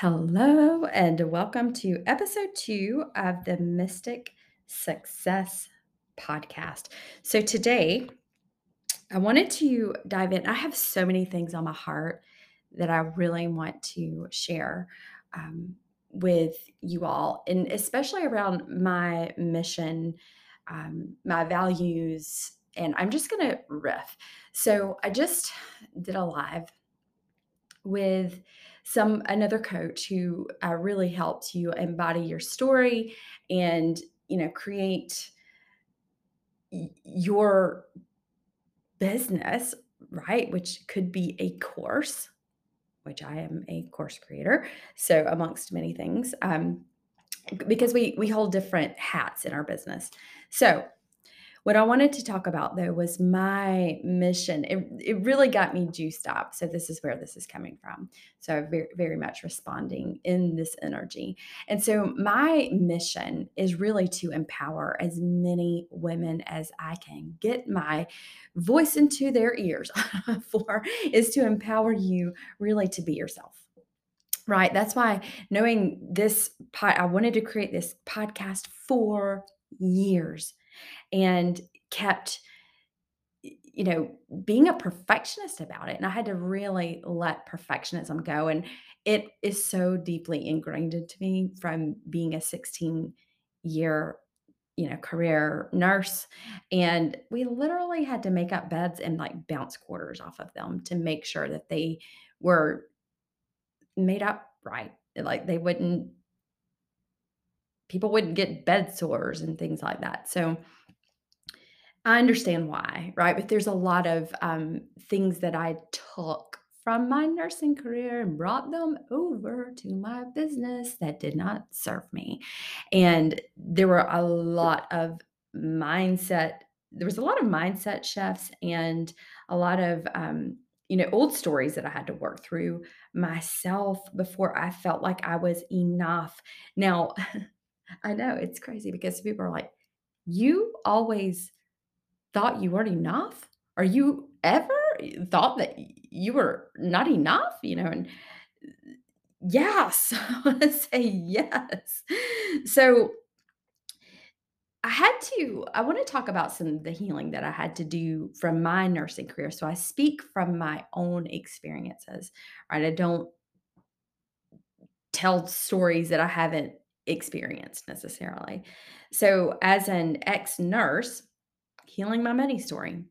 Hello, and welcome to episode two of the Mystic Success Podcast. So, today I wanted to dive in. I have so many things on my heart that I really want to share um, with you all, and especially around my mission, um, my values, and I'm just going to riff. So, I just did a live with some another coach who uh, really helps you embody your story and you know create y- your business right which could be a course which i am a course creator so amongst many things um, because we we hold different hats in our business. So what I wanted to talk about though was my mission. It, it really got me juiced up. So this is where this is coming from. So very very much responding in this energy. And so my mission is really to empower as many women as I can. Get my voice into their ears for is to empower you really to be yourself. Right. That's why knowing this pod, I wanted to create this podcast for years and kept you know being a perfectionist about it and i had to really let perfectionism go and it is so deeply ingrained into me from being a 16 year you know career nurse and we literally had to make up beds and like bounce quarters off of them to make sure that they were made up right like they wouldn't people wouldn't get bed sores and things like that so I understand why, right? But there's a lot of um, things that I took from my nursing career and brought them over to my business that did not serve me. And there were a lot of mindset, there was a lot of mindset shifts and a lot of, um, you know, old stories that I had to work through myself before I felt like I was enough. Now, I know it's crazy because people are like, you always thought you weren't enough? Are you ever eh, thought that you were not enough? You know, and yes, I want to say yes. So I had to, I want to talk about some of the healing that I had to do from my nursing career. So I speak from my own experiences, right? I don't tell stories that I haven't experienced necessarily. So as an ex nurse, healing my money story.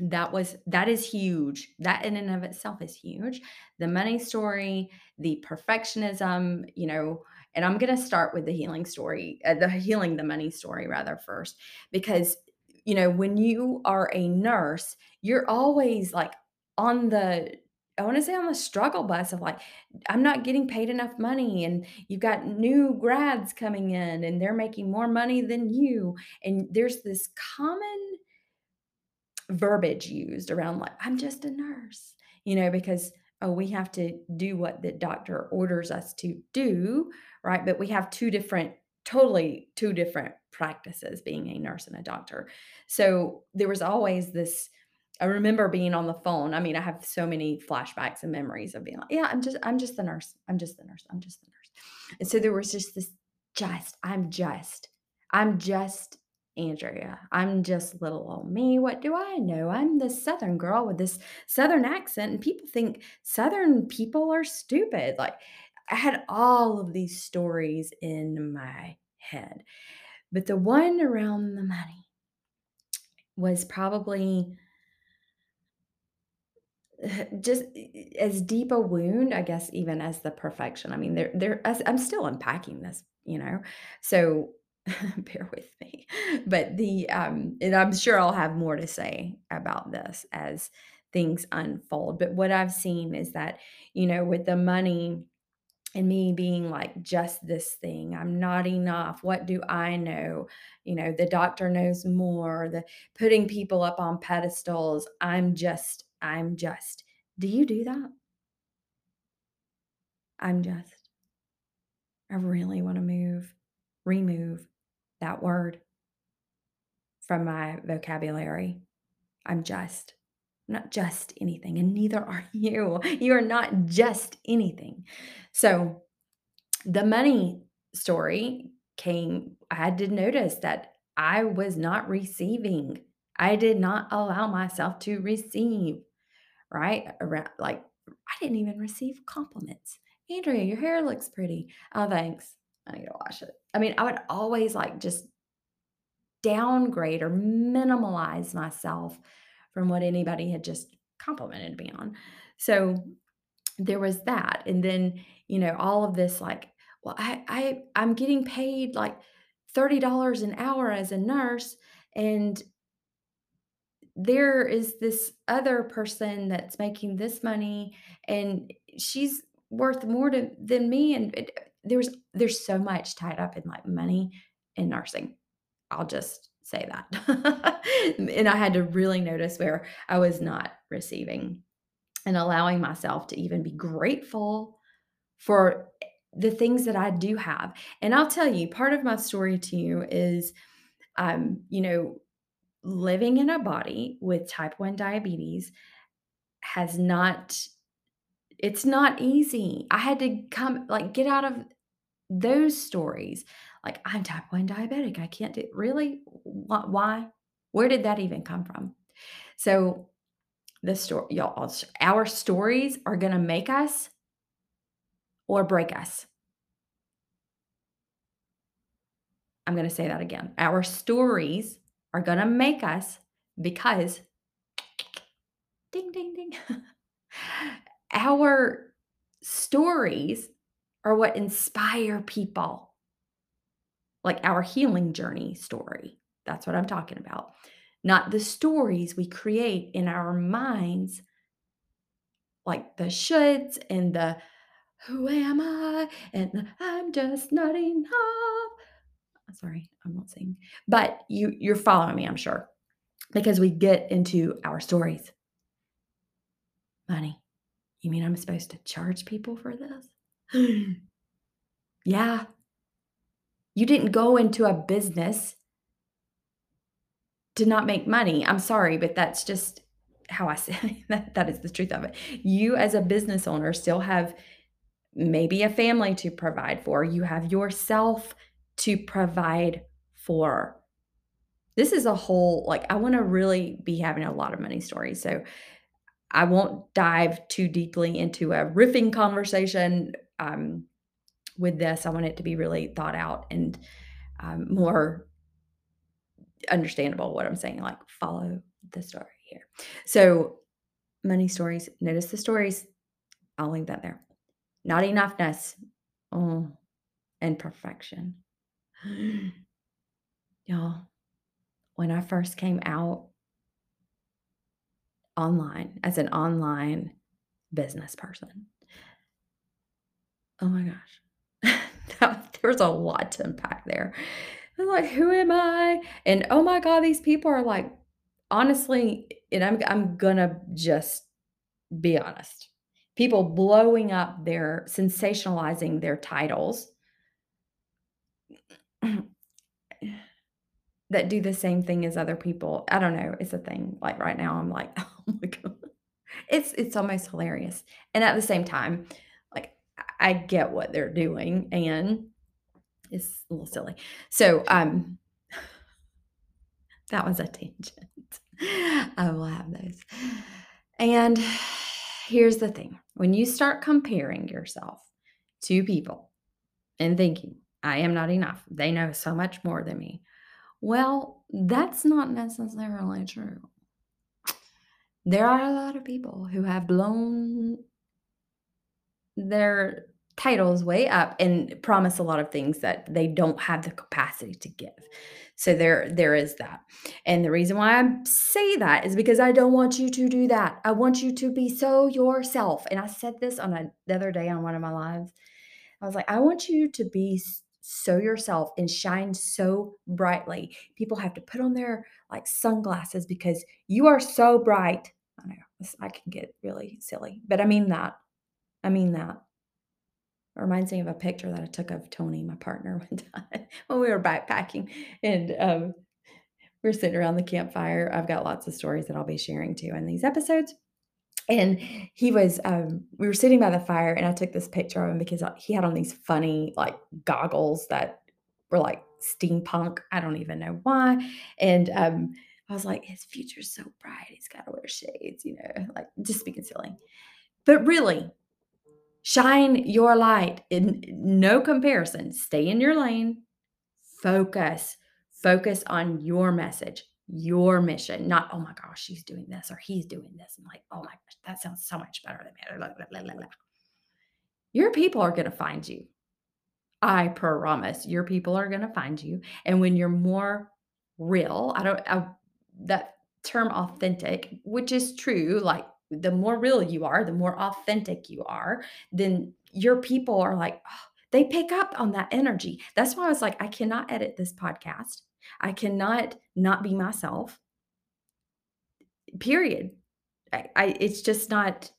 That was that is huge. That in and of itself is huge. The money story the perfectionism you know and i'm going to start with the healing story uh, the healing the money story rather first because you know when you are a nurse you're always like on the I want to say on the struggle bus of like, I'm not getting paid enough money, and you've got new grads coming in, and they're making more money than you. And there's this common verbiage used around like i'm just a nurse you know because oh we have to do what the doctor orders us to do right? But we have two different totally two different practices being a nurse and a doctor. So there was always this i remember being on the phone i mean i have so many flashbacks and memories of being like yeah i'm just i'm just the nurse i'm just the nurse i'm just the nurse. And so there was just this just i'm just i'm just Andrea, I'm just little old me. What do I know? I'm this Southern girl with this Southern accent, and people think Southern people are stupid. Like, I had all of these stories in my head. But the one around the money was probably just as deep a wound, I guess, even as the perfection. I mean, there, there. I'm still unpacking this, you know. So bear with me. But the um and I'm sure I'll have more to say about this as things unfold. But what I've seen is that, you know, with the money and me being like just this thing, I'm not enough. What do I know? You know, the doctor knows more, the putting people up on pedestals. I'm just, I'm just. Do you do that? I'm just. I really want to move, remove that word from my vocabulary. I'm just. I'm not just anything, and neither are you. You are not just anything. So, the money story came, I to notice that I was not receiving. I did not allow myself to receive, right? Around like I didn't even receive compliments. Andrea, your hair looks pretty. Oh, thanks. I need to wash it. I mean, I would always like just downgrade or minimalize myself from what anybody had just complimented me on. So there was that. And then, you know, all of this like, well, I, I I'm getting paid like $30 an hour as a nurse. And there is this other person that's making this money and she's worth more to, than me. And it, there's there's so much tied up in like money and nursing. I'll just say that. and I had to really notice where I was not receiving and allowing myself to even be grateful for the things that I do have. And I'll tell you, part of my story to you is, um, you know, living in a body with type 1 diabetes has not it's not easy. I had to come like get out of those stories. Like I'm type 1 diabetic. I can't do really why? Where did that even come from? So the story y'all our stories are going to make us or break us. I'm going to say that again. Our stories are going to make us because ding ding ding. our stories are what inspire people. Like our healing journey story. That's what I'm talking about not the stories we create in our minds, like the shoulds and the who am I? And the, I'm just not enough. Sorry, I'm not saying, but you you're following me, I'm sure, because we get into our stories. Money. You mean I'm supposed to charge people for this? yeah. You didn't go into a business to not make money. I'm sorry, but that's just how I say that, that is the truth of it. You as a business owner still have maybe a family to provide for. You have yourself to provide for. This is a whole like I want to really be having a lot of money stories. So I won't dive too deeply into a riffing conversation um, with this. I want it to be really thought out and um, more understandable what I'm saying. Like, follow the story here. So, money stories, notice the stories. I'll leave that there. Not enoughness. Oh, and perfection. Y'all, when I first came out online as an online business person, oh my gosh, there was a lot to unpack there. I'm like, who am I? And oh my God, these people are like, honestly, and I'm I'm gonna just be honest. People blowing up their sensationalizing their titles that do the same thing as other people. I don't know. It's a thing. Like right now, I'm like, oh my God. It's it's almost hilarious. And at the same time, like I get what they're doing and it's a little silly. So, um, that was a tangent. I will have those. And here's the thing when you start comparing yourself to people and thinking, I am not enough, they know so much more than me. Well, that's not necessarily true. There are a lot of people who have blown their titles way up and promise a lot of things that they don't have the capacity to give. So there there is that. And the reason why I say that is because I don't want you to do that. I want you to be so yourself. And I said this on a, the other day on one of my lives. I was like, I want you to be so yourself and shine so brightly. People have to put on their like sunglasses because you are so bright. I can get really silly, but I mean that. I mean that. It reminds me of a picture that I took of Tony, my partner, one time when we were backpacking, and um, we are sitting around the campfire. I've got lots of stories that I'll be sharing too in these episodes. and he was um we were sitting by the fire and I took this picture of him because he had on these funny like goggles that were like steampunk. I don't even know why. And um I was like, his future's so bright. He's got to wear shades, you know, like just speaking silly. But really, shine your light in no comparison. Stay in your lane. Focus. Focus on your message your mission, not, oh my gosh, she's doing this or he's doing this. I'm like, oh my gosh, that sounds so much better than me. Your people are going to find you. I promise your people are going to find you. And when you're more real, I don't, I, that term authentic, which is true, like the more real you are, the more authentic you are, then your people are like, oh, they pick up on that energy. That's why I was like, I cannot edit this podcast I cannot not be myself. Period. I, I it's just not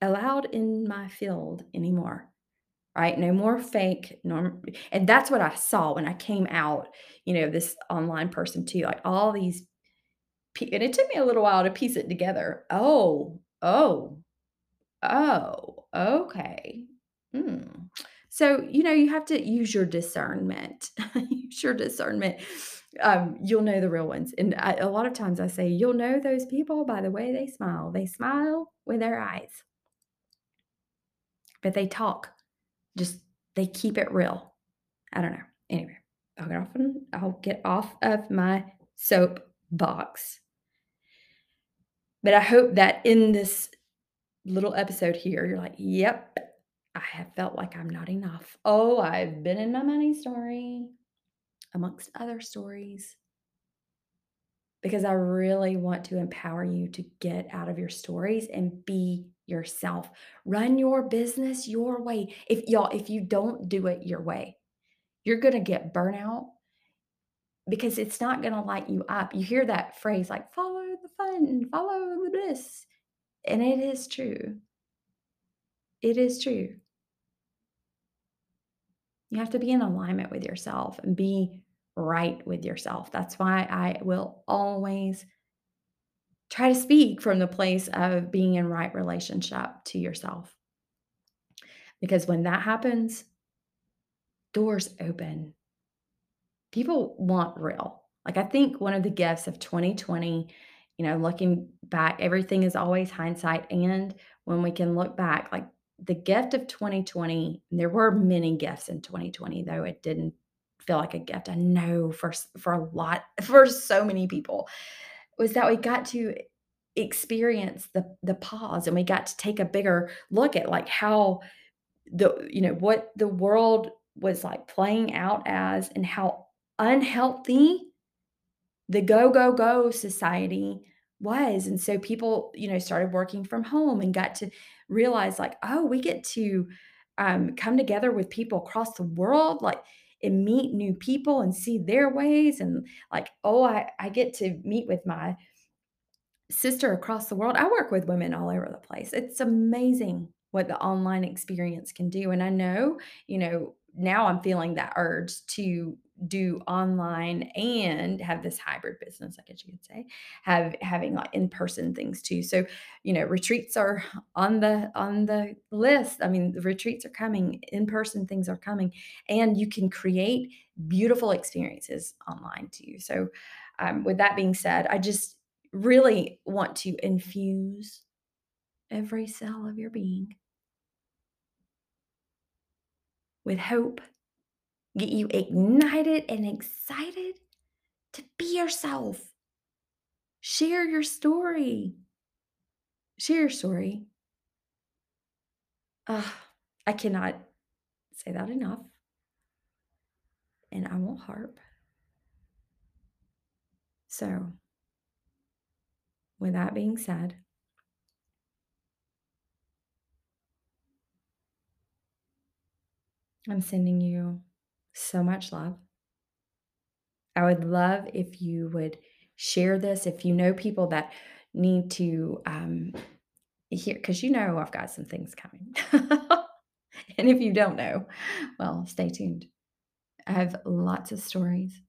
allowed in my field anymore. Right? No more fake norm and that's what I saw when I came out, you know, this online person too. Like all these and it took me a little while to piece it together. Oh, oh, oh, okay. Hmm. So, you know, you have to use your discernment. use your discernment um, you'll know the real ones. And I, a lot of times I say, you'll know those people by the way they smile. They smile with their eyes, but they talk. Just they keep it real. I don't know. Anyway, I'll get off. I'll get off of my soap box. But I hope that in this little episode here, you're like, yep, I have felt like I'm not enough. Oh, I've been in my money story amongst other stories. Because I really want to empower you to get out of your stories and be yourself. Run your business your way. If y'all, if you don't do it your way, you're going to get burnout because it's not going to light you up. You hear that phrase like follow the fun, follow the bliss. And it is true. It is true. You have to be in alignment with yourself and be right with yourself. That's why I will always try to speak from the place of being in right relationship to yourself. Because when that happens, doors open. People want real. Like I think one of the gifts of 2020, you know, looking back, everything is always hindsight. And when we can look back, like the gift of 2020, there were many gifts in 2020, though it didn't feel like a gift. I know for for a lot for so many people was that we got to experience the the pause and we got to take a bigger look at like how the you know what the world was like playing out as and how unhealthy the go go go society was and so people you know started working from home and got to realize like oh we get to um, come together with people across the world like and meet new people and see their ways and like oh I, I get to meet with my sister across the world. I work with women all over the place. It's amazing what the online experience can do and i know you know now i'm feeling that urge to do online and have this hybrid business, I guess you could say, have having like in-person things too. So, you know, retreats are on the on the list. I mean, the retreats are coming, in-person things are coming, and you can create beautiful experiences online too. So, um, with that being said, I just really want to infuse every cell of your being with hope get you ignited and excited to be yourself. Share your story. Share your story. Uh, I cannot say that enough. And I won't harp. So, with that being said, I'm sending you so much love. I would love if you would share this. If you know people that need to um, hear, because you know I've got some things coming. and if you don't know, well, stay tuned. I have lots of stories.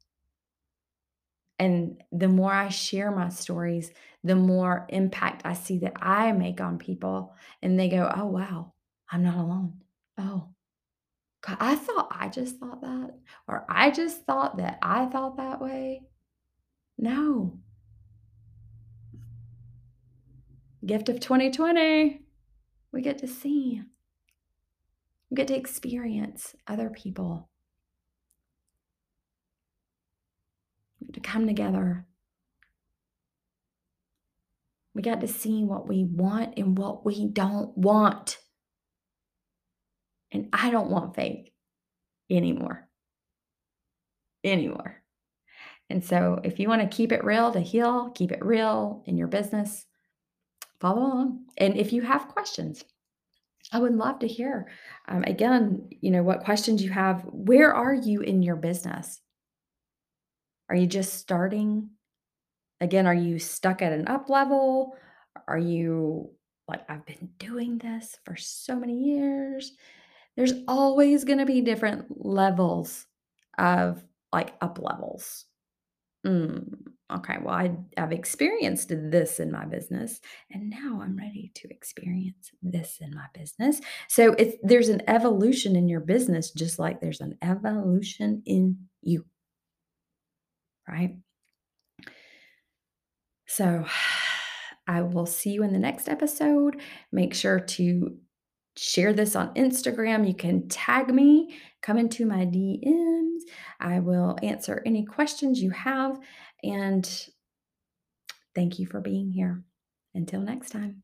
And the more I share my stories, the more impact I see that I make on people. And they go, oh, wow, I'm not alone. Oh, I thought I just thought that, or I just thought that I thought that way. No, gift of 2020. We get to see, we get to experience other people, we to come together. We got to see what we want and what we don't want. And I don't want fake anymore. Anymore. And so, if you want to keep it real to heal, keep it real in your business, follow along. And if you have questions, I would love to hear. Um, again, you know, what questions you have. Where are you in your business? Are you just starting? Again, are you stuck at an up level? Are you like, I've been doing this for so many years? There's always going to be different levels of like up levels. Mm, okay, well, I, I've experienced this in my business, and now I'm ready to experience this in my business. So it's there's an evolution in your business, just like there's an evolution in you, right? So I will see you in the next episode. Make sure to share this on Instagram. You can tag me, come into my DMs. I will answer any questions you have. And thank you for being here. Until next time.